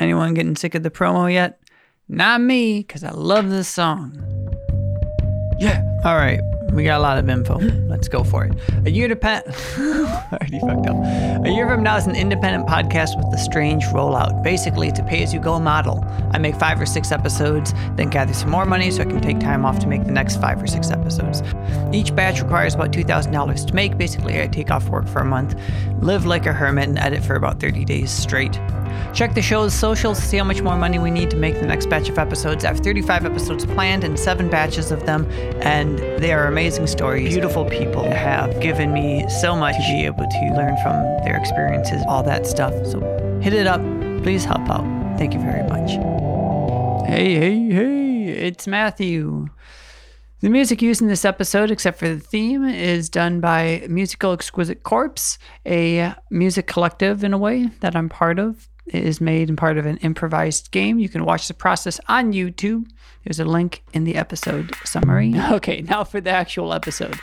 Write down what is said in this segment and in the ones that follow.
Anyone getting sick of the promo yet? Not me, because I love this song. Yeah. All right. We got a lot of info. Let's go for it. A year to pet. already fucked up. A year from now is an independent podcast with a strange rollout. Basically, it's a pay-as-you-go model. I make five or six episodes, then gather some more money so I can take time off to make the next five or six episodes. Each batch requires about two thousand dollars to make. Basically, I take off work for a month, live like a hermit, and edit for about thirty days straight. Check the show's socials to see how much more money we need to make the next batch of episodes. I have 35 episodes planned and seven batches of them, and they are amazing stories. Beautiful people have given me so much to be able to learn from their experiences, all that stuff. So hit it up. Please help out. Thank you very much. Hey, hey, hey, it's Matthew. The music used in this episode, except for the theme, is done by Musical Exquisite Corpse, a music collective in a way that I'm part of. It is made and part of an improvised game. You can watch the process on YouTube. There's a link in the episode summary. Okay, now for the actual episode.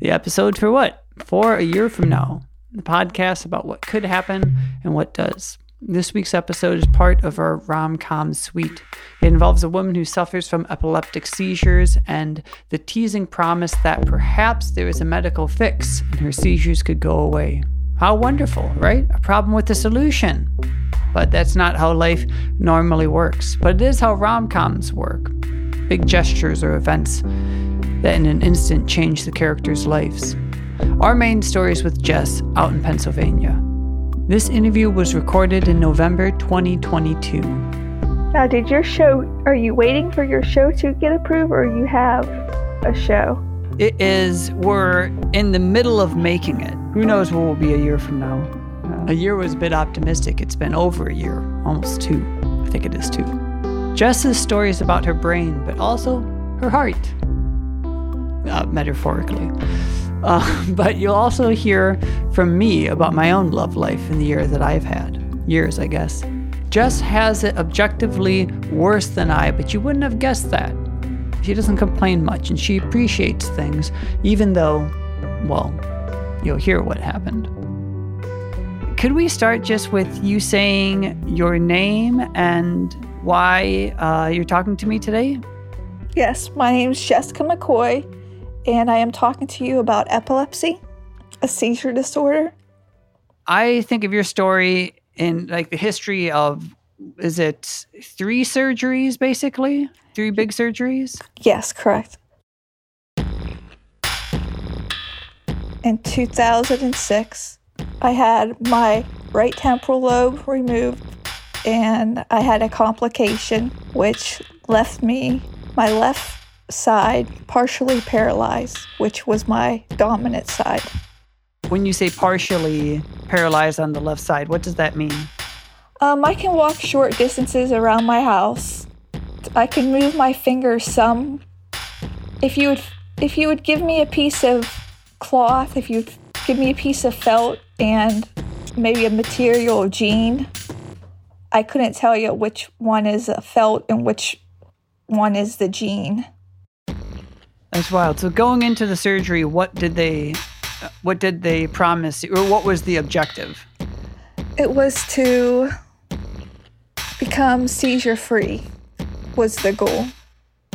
The episode for what? For a year from now. The podcast about what could happen and what does. This week's episode is part of our rom com suite. It involves a woman who suffers from epileptic seizures and the teasing promise that perhaps there is a medical fix and her seizures could go away. How wonderful, right? A problem with a solution. But that's not how life normally works. But it is how rom coms work big gestures or events that in an instant change the characters' lives. Our main story is with Jess out in Pennsylvania. This interview was recorded in November 2022. Now, did your show, are you waiting for your show to get approved or you have a show? It is, we're in the middle of making it. Who knows what will be a year from now? Uh, a year was a bit optimistic. It's been over a year, almost two. I think it is two. Jess's story is about her brain, but also her heart, uh, metaphorically. Uh, but you'll also hear from me about my own love life in the year that I've had. Years, I guess. Jess has it objectively worse than I, but you wouldn't have guessed that. She doesn't complain much and she appreciates things, even though, well, you'll hear what happened. Could we start just with you saying your name and why uh, you're talking to me today? Yes, my name is Jessica McCoy, and I am talking to you about epilepsy, a seizure disorder. I think of your story in like the history of is it three surgeries basically? Three big surgeries? Yes, correct. In 2006, I had my right temporal lobe removed and I had a complication which left me my left side partially paralyzed, which was my dominant side. When you say partially paralyzed on the left side, what does that mean? Um, I can walk short distances around my house. I can move my fingers some. If you would, if you would give me a piece of cloth, if you give me a piece of felt and maybe a material of jean, I couldn't tell you which one is a felt and which one is the jean. That's wild. So going into the surgery, what did they what did they promise you, or what was the objective? It was to become seizure free was the goal.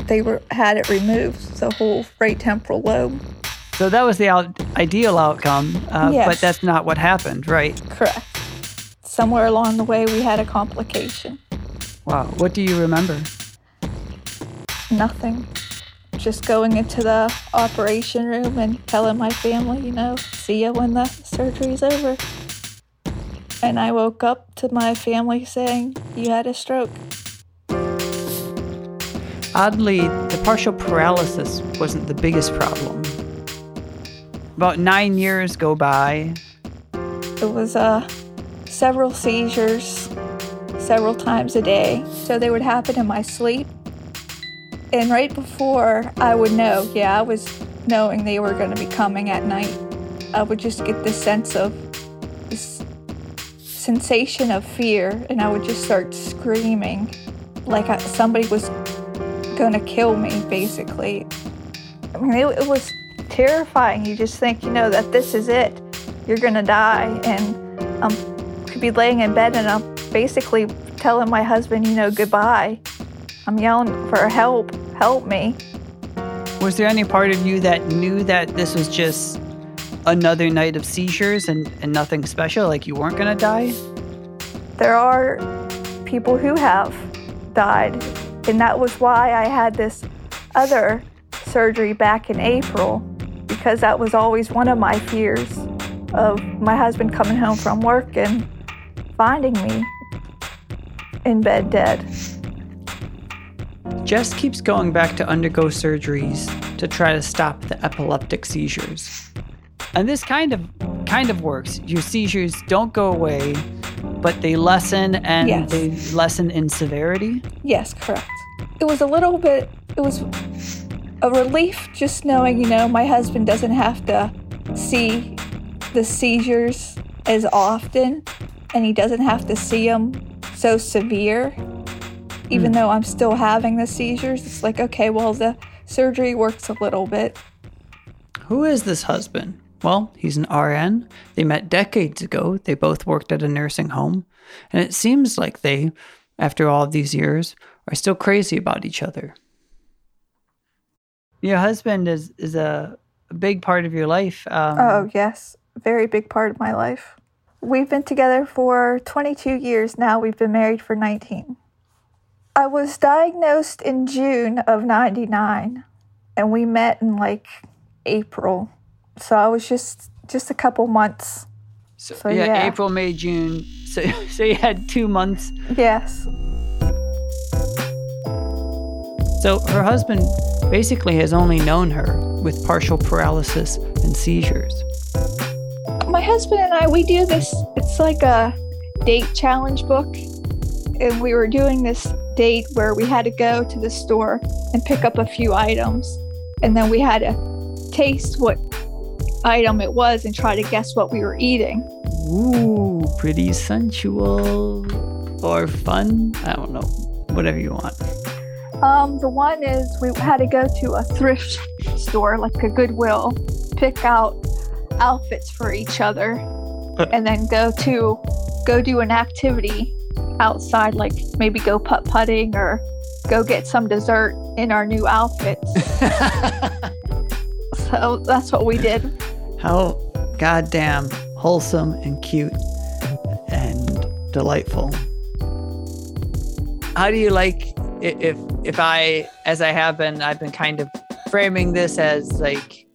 They were had it removed, the whole right temporal lobe. So that was the out- ideal outcome, uh, Yes. but that's not what happened, right? Correct. Somewhere along the way, we had a complication. Wow. What do you remember? Nothing. Just going into the operation room and telling my family, you know, see you when the surgery's over. And I woke up to my family saying, you had a stroke. Oddly, the partial paralysis wasn't the biggest problem. About nine years go by. It was uh, several seizures, several times a day. So they would happen in my sleep. And right before I would know, yeah, I was knowing they were going to be coming at night, I would just get this sense of this sensation of fear, and I would just start screaming like I, somebody was going to kill me, basically. I mean, it, it was terrifying. You just think, you know, that this is it. You're going to die. And I um, could be laying in bed and I'm basically telling my husband, you know, goodbye. I'm yelling for help, help me. Was there any part of you that knew that this was just another night of seizures and, and nothing special, like you weren't going to die? There are people who have died, and that was why I had this other surgery back in April, because that was always one of my fears of my husband coming home from work and finding me in bed dead. Jess keeps going back to undergo surgeries to try to stop the epileptic seizures. And this kind of kind of works. Your seizures don't go away, but they lessen and Yes. they lessen in severity. Yes, correct. It was a little bit, it was a relief just knowing, you know, my husband doesn't have to see the seizures as often and he doesn't have to see them so severe. Even hmm. though I'm still having the seizures, it's like, okay, well, the surgery works a little bit. Who is this husband? Well, he's an RN. They met decades ago. They both worked at a nursing home. And it seems like they, after all of these years, are still crazy about each other. Your husband is, is a, big part of your life. Um, Oh, yes, very big part of my life. We've been together for 22 years now. We've been married for 19. I was diagnosed in June of 99 and we met in like April. So I was just just a couple months. So, So, yeah, yeah. April, May, June. So, so you had two months. Yes. So her husband basically has only known her with partial paralysis and seizures. My husband and I we do this it's like a date challenge book. And we were doing this date where we had to go to the store and pick up a few items and then we had to taste what item it was and try to guess what we were eating. Ooh, pretty sensual or fun. I don't know. Whatever you want. Um, the one is we had to go to a thrift store, like a Goodwill, pick out outfits for each other, and then go to go do an activity outside, like maybe go putt putting or go get some dessert in our new outfits. so that's what we did. How goddamn wholesome and cute and delightful. How do you like if if I as I have been I've been kind of framing this as like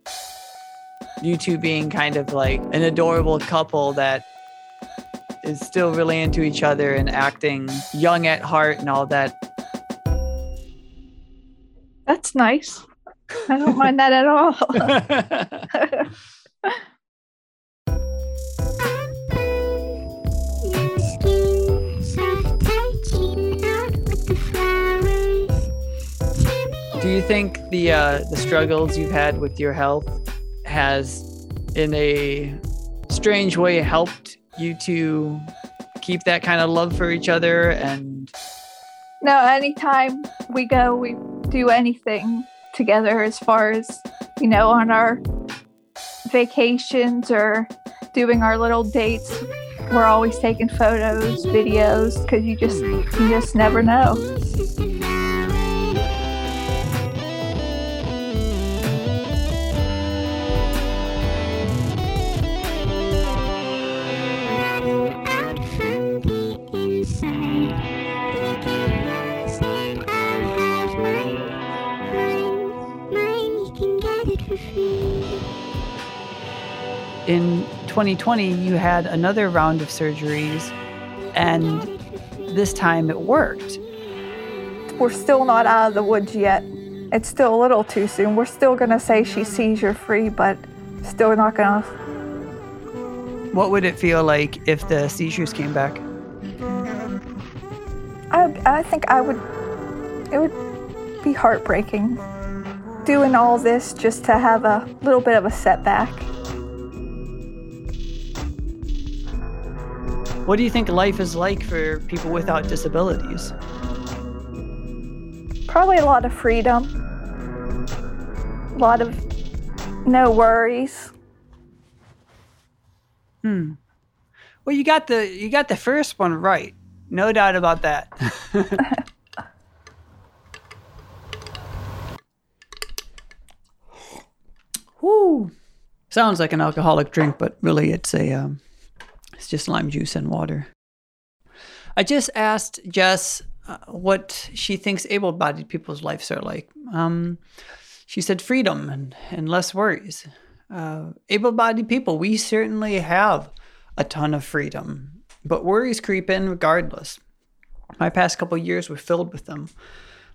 you two being kind of like an adorable couple that is still really into each other and acting young at heart and all that. That's nice. I don't mind that at all. Do you think the uh, the struggles you've had with your health has, in a strange way, helped you to keep that kind of love for each other? And No, anytime we go, we do anything together as far as, you know, on our vacations or doing our little dates. We're always taking photos, videos, because you just you just never know. 2020, you had another round of surgeries, and this time it worked. We're still not out of the woods yet. It's still a little too soon. We're still gonna say she's seizure free, but still not gonna. What would it feel like if the seizures came back? I I think I would. It would be heartbreaking. Doing all this just to have a little bit of a setback. What do you think life is like for people without disabilities? Probably a lot of freedom. A lot of no worries. Hmm. Well, you got the you got the first one right. No doubt about that. Woo! Sounds like an alcoholic drink, but really it's a um, it's just lime juice and water. I just asked Jess uh, what she thinks able-bodied people's lives are like. Um, she said freedom and, and less worries. Uh, able-bodied people, we certainly have a ton of freedom, but worries creep in regardless. My past couple years were filled with them.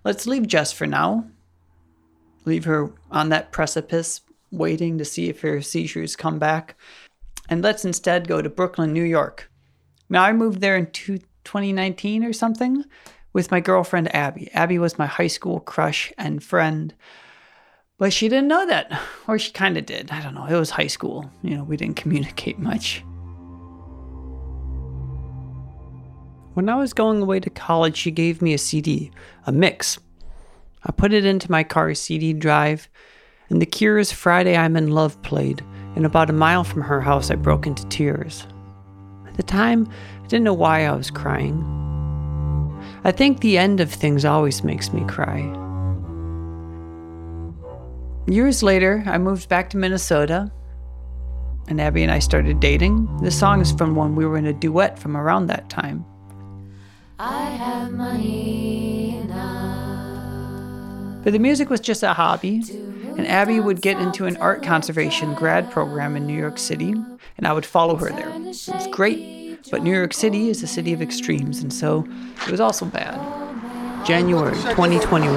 Let's leave Jess for now. Leave her on that precipice, waiting to see if her seizures come back. And let's instead go to Brooklyn, New York. Now, I moved there in two, 2019 or something with my girlfriend Abby. Abby was my high school crush and friend. But she didn't know that. Or she kind of did. I don't know. It was high school. You know, we didn't communicate much. When I was going away to college, she gave me a CD, a mix. I put it into my car's CD drive, and The Cure's Friday I'm in Love played, and about a mile from her house, I broke into tears. At the time, I didn't know why I was crying. I think the end of things always makes me cry. Years later, I moved back to Minnesota, and Abby and I started dating. This song is from when we were in a duet from around that time. I have money But the music was just a hobby, and Abby would get into an art conservation grad program in New York City, and I would follow her there. It was great, but New York City is a city of extremes, and so it was also bad. January 2021.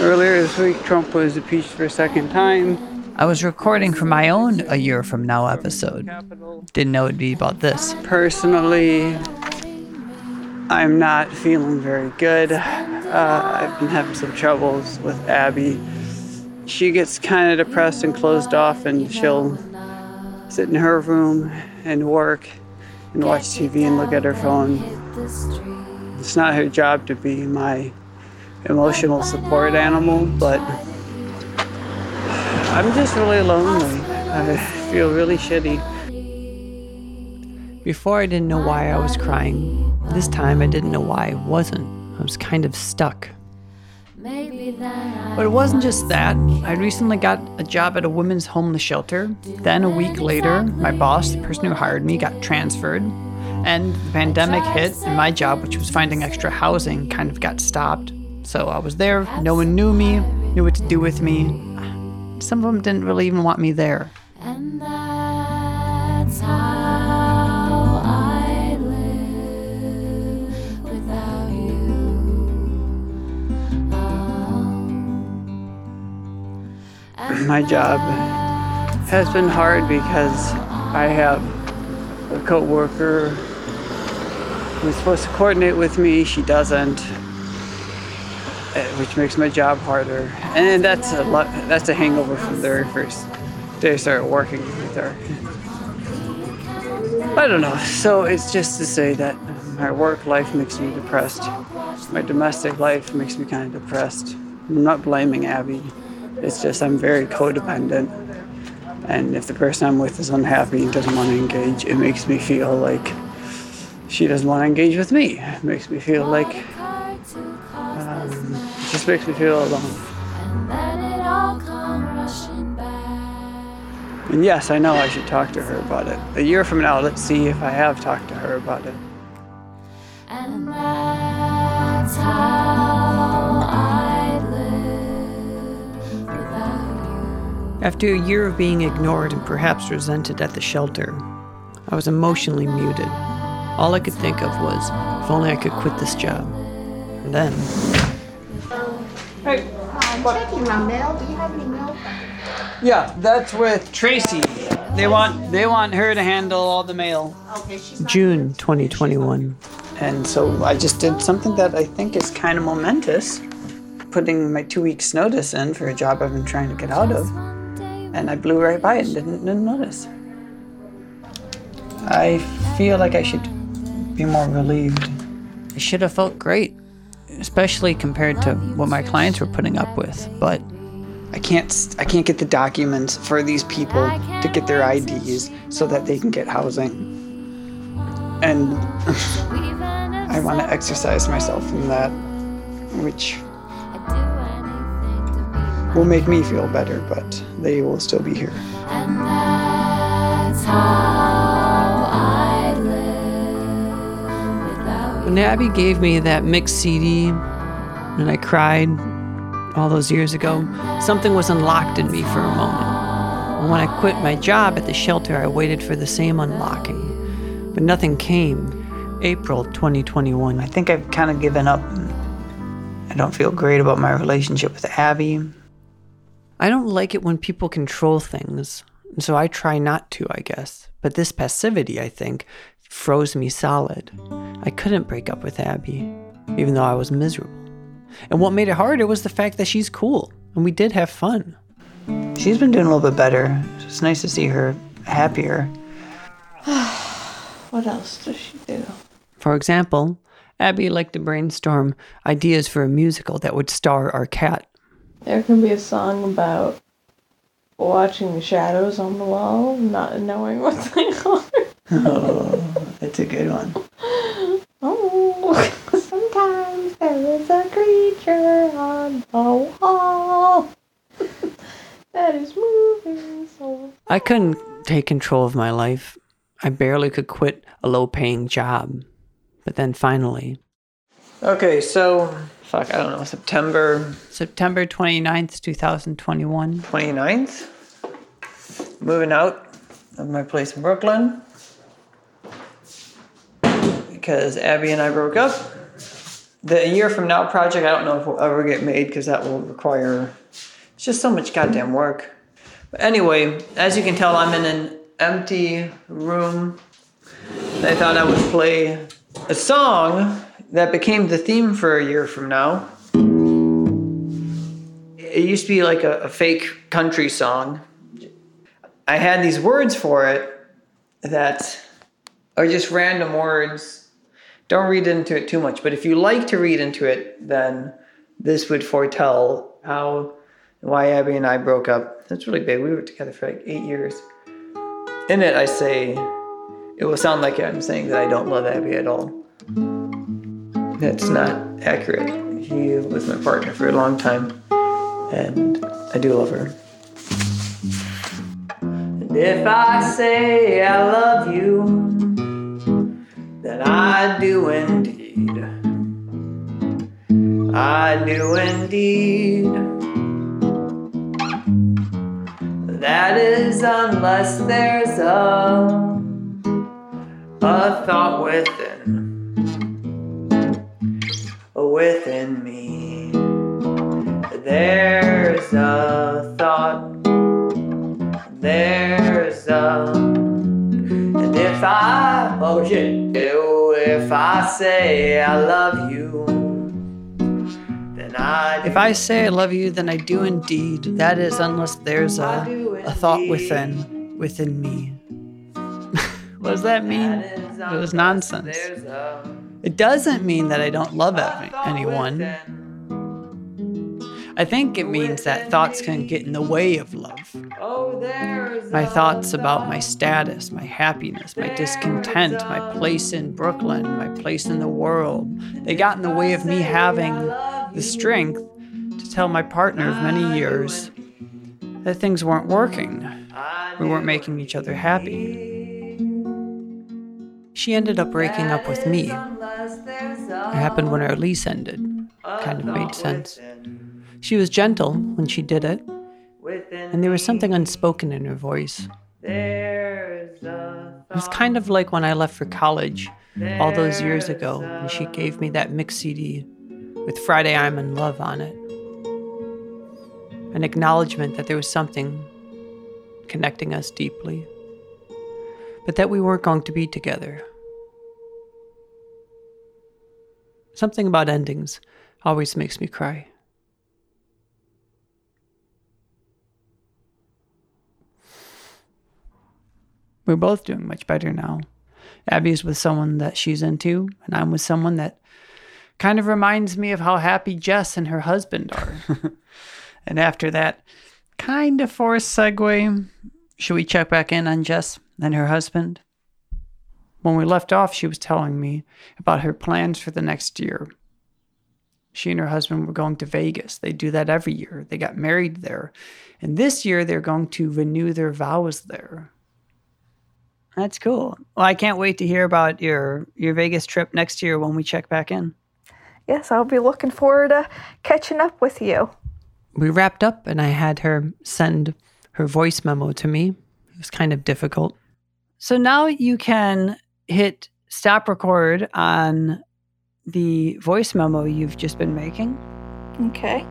Earlier this week, Trump was impeached for a second time. I was recording for my own A Year From Now episode. Didn't know it'd be about this. Personally, I'm not feeling very good. Uh, I've been having some troubles with Abby. She gets kind of depressed and closed off, and she'll sit in her room and work and watch TV and look at her phone. It's not her job to be my emotional support animal, but I'm just really lonely. I feel really shitty. Before I didn't know why I was crying. This time I didn't know why I wasn't. I was kind of stuck. But it wasn't just that. I recently got a job at a women's homeless shelter. Then a week later, my boss, the person who hired me, got transferred. And the pandemic hit, and my job, which was finding extra housing, kind of got stopped. So I was there, no one knew me, knew what to do with me. Some of them didn't really even want me there. My job has been hard because I have a co-worker who's supposed to coordinate with me. She doesn't, eh, which makes my job harder. And that's a. That's a hangover from the very first day I started working with her. I don't know. So it's just to say that my work life makes me depressed. My domestic life makes me kind of depressed. I'm not blaming Abby. It's just I'm very codependent. And if the person I'm with is unhappy and doesn't want to engage, it makes me feel like she doesn't want to engage with me. It makes me feel like um, it just makes me feel alone. And yes, I know I should talk to her about it. A year from now, let's see if I have talked to her about it. After a year of being ignored and perhaps resented at the shelter, I was emotionally muted. All I could think of was if only I could quit this job. And then, Hey, Checking my mail. Do you have any mail? yeah, that's with Tracy. They want they want her to handle all the mail. Okay, she's June 2021. And so I just did something that I think is kind of momentous, putting my two weeks notice in for a job I've been trying to get out of. And I blew right by it and didn't, didn't notice. I feel like I should be more relieved. I should have felt great, especially compared to what my clients were putting up with. But I can't I can't get the documents for these people to get their IDs so that they can get housing. And I want to exercise myself in that, which will make me feel better, but they will still be here. And that's how I live When Abby gave me that mixed CD and I cried all those years ago, something was unlocked in me for a moment. And when I quit my job at the shelter, I waited for the same unlocking, but nothing came. April 2021. I think I've kind of given up. I don't feel great about my relationship with Abby. I don't like it when people control things, and so I try not to, I guess. But this passivity, I think, froze me solid. I couldn't break up with Abby, even though I was miserable. And what made it harder was the fact that she's cool, and we did have fun. She's been doing a little bit better. It's nice to see her happier. What else does she do? For example, Abby liked to brainstorm ideas for a musical that would star our cat. There can be a song about watching the shadows on the wall, not knowing what they are. Oh, that's a good one. Oh, sometimes there is a creature on the wall that is moving so. I couldn't take control of my life. I barely could quit a low paying job. But then finally. Okay, so, fuck, I don't know, September. September 29th, 2021. 29th? Moving out of my place in Brooklyn. Because Abby and I broke up. The year from now project, I don't know if will ever get made because that will require. It's just so much goddamn work. But anyway, as you can tell, I'm in an empty room. I thought I would play a song that became the theme for a year from now. It used to be like a, a fake country song. I had these words for it that are just random words. Don't read into it too much, but if you like to read into it, then this would foretell how why Abby and I broke up. That's really big. We were together for like eight years. In it, I say, it will sound like I'm saying that I don't love Abby at all. That's not accurate. She was my partner for a long time, and I do love her. And if I say I love you, then I do indeed. I do indeed. That is unless there's a, a thought within, within oh shit, if I say I love you, then I. If I say I love you, then I do indeed. That is unless there's a, a thought within, within me. what does that mean? It was nonsense. It doesn't mean that I don't love anyone. I think it means that thoughts can get in the way of love. My thoughts about my status, my happiness, my discontent, my place in Brooklyn, my place in the world, they got in the way of me having the strength to tell my partner of many years that things weren't working. We weren't making each other happy. She ended up breaking up with me. It happened when our lease ended. Kind of made sense. She was gentle when she did it, and there was something unspoken in her voice. It was kind of like when I left for college all those years ago, and she gave me that mix CD with Friday I'm in Love on it. An acknowledgement that there was something connecting us deeply, but that we weren't going to be together. Something about endings always makes me cry. We're both doing much better now. Abby's with someone that she's into, and I'm with someone that kind of reminds me of how happy Jess and her husband are. and after that kind of forced segue, should we check back in on Jess and her husband? when we left off, she was telling me about her plans for the next year. She and her husband were going to Vegas. They do that every year. They got married there. And this year, they're going to renew their vows there. That's cool. Well, I can't wait to hear about your, your Vegas trip next year when we check back in. Yes, I'll be looking forward to catching up with you. We wrapped up, and I had her send her voice memo to me. It was kind of difficult. So now you can hit stop record on the voice memo you've just been making. Okay.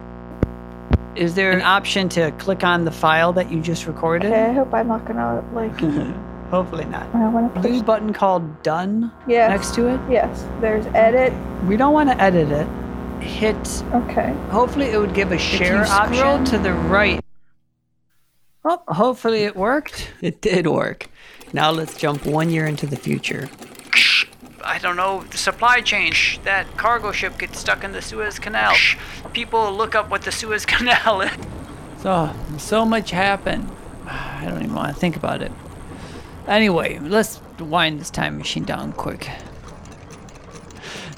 Is there an option to click on the file that you just recorded? Okay, I hope I'm not gonna like. Hopefully not. I want to Blue button called done Yes. next to it. Yes. There's edit. We don't want to edit it. Hit. Okay. Hopefully it would give a share you scroll option to the right. Oh, hopefully it worked. It did work. Now let's jump one year into the future. I don't know, the supply chain. That cargo ship gets stuck in the Suez Canal. People look up what the Suez Canal is. So, so much happened. I don't even want to think about it. Anyway, let's wind this time machine down quick.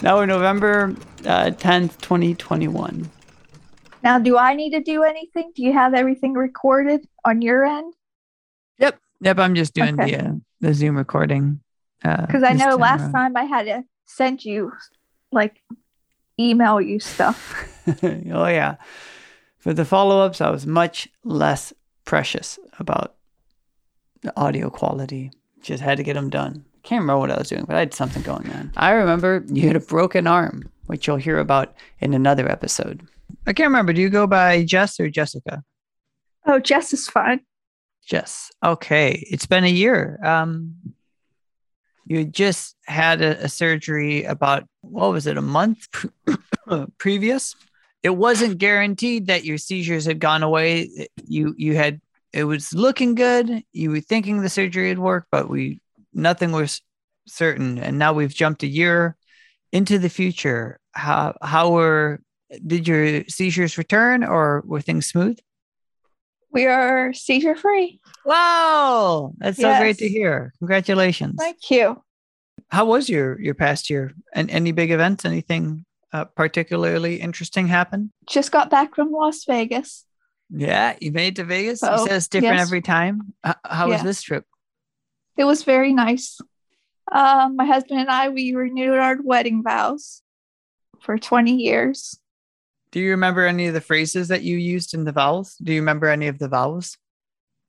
Now we're November uh, 10th, 2021. Now, do I need to do anything? Do you have everything recorded on your end? Yep. Yep, I'm just doing Okay. the uh, the Zoom recording. uh, Because I this know last around. time I had to send you, like, email you stuff. oh yeah. For the follow-ups, I was much less precious about the audio quality. Just had to get them done. Can't remember what I was doing, but I had something going on. I remember you had a broken arm, which you'll hear about in another episode. I can't remember. Do you go by Jess or Jessica? Oh, Jess is fine. Jess. Okay. It's been a year. Um, you just had a, a surgery about, what was it, a month pre- previous? It wasn't guaranteed that your seizures had gone away. You, you had, it was looking good. You were thinking the surgery had worked, but we, nothing was certain. And now we've jumped a year into the future. How, how were, did your seizures return or were things smooth? We are seizure free. Wow, that's so great to hear. Congratulations. Thank you. How was your your past year? And any big events? Anything uh, particularly interesting happen? Just got back from Las Vegas. Yeah, you made it to Vegas. Oh, you said it's different yes. every time. How was Yeah. this trip? It was very nice. Um, my husband and I, we renewed our wedding vows for 20 years. Do you remember any of the phrases that you used in the vows? Do you remember any of the vowels?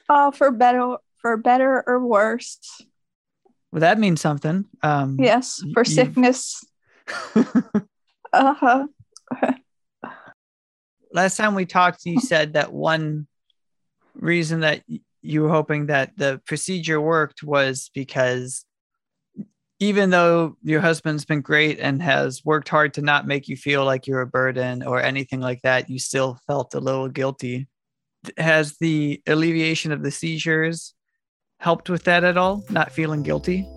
Uh, for better, for better or worse. Well, that means something. Um, Yes, for you've- sickness. Uh huh. last time we talked, you said that one reason that you were hoping that the procedure worked was because even though your husband's been great and has worked hard to not make you feel like you're a burden or anything like that, you still felt a little guilty. Has the alleviation of the seizures helped with that at all? Not feeling guilty?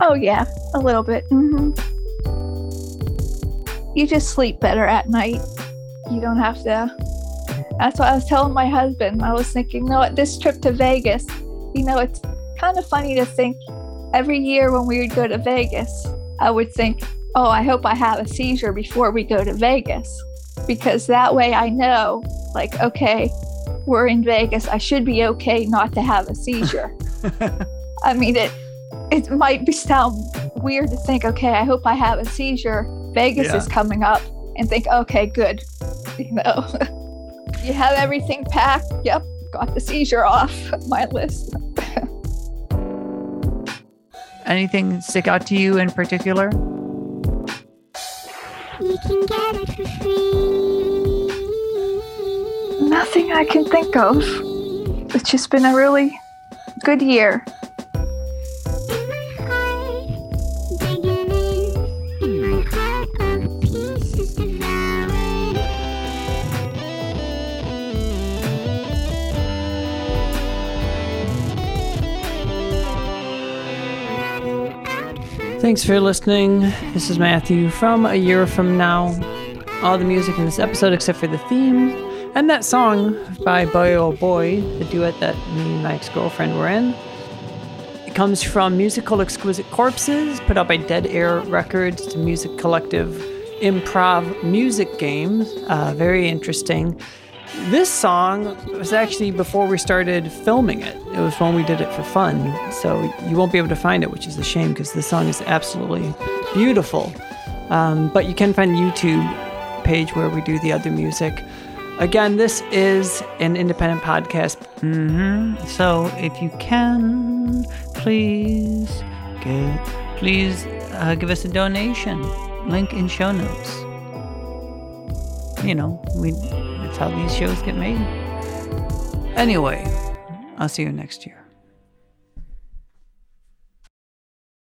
Oh yeah, a little bit. hmm You just sleep better at night. You don't have to. That's what I was telling my husband. I was thinking, you know what, this trip to Vegas, you know, it's kind of funny to think every year when we would go to Vegas, I would think, oh, I hope I have a seizure before we go to Vegas. Because that way I know, like, okay, we're in Vegas. I should be okay not to have a seizure. I mean, it it might be sound weird to think, okay, I hope I have a seizure. Vegas Yeah. is coming up, and think, okay, good. You know, you have everything packed. Yep, got the seizure off my list. Anything stick out to you in particular? You can get it for free. Nothing I can think of. It's just been a really good year. Thanks for listening. This is Matthew from A Year From Now. All the music in this episode, except for the theme and that song by Boy Oh Boy, the duet that me and my ex girlfriend were in, It comes from Musical Exquisite Corpses, put out by Dead Air Records. A music collective improv music game. Uh, very interesting. This song was actually before we started filming it. It was when we did it for fun. So you won't be able to find it, which is a shame because the song is absolutely beautiful. Um, but you can find YouTube page where we do the other music. Again, this is an independent podcast. Mm-hmm. So if you can, please, give, please uh, give us a donation. Link in show notes. You know, we how these shows get made. Anyway, I'll see you next year.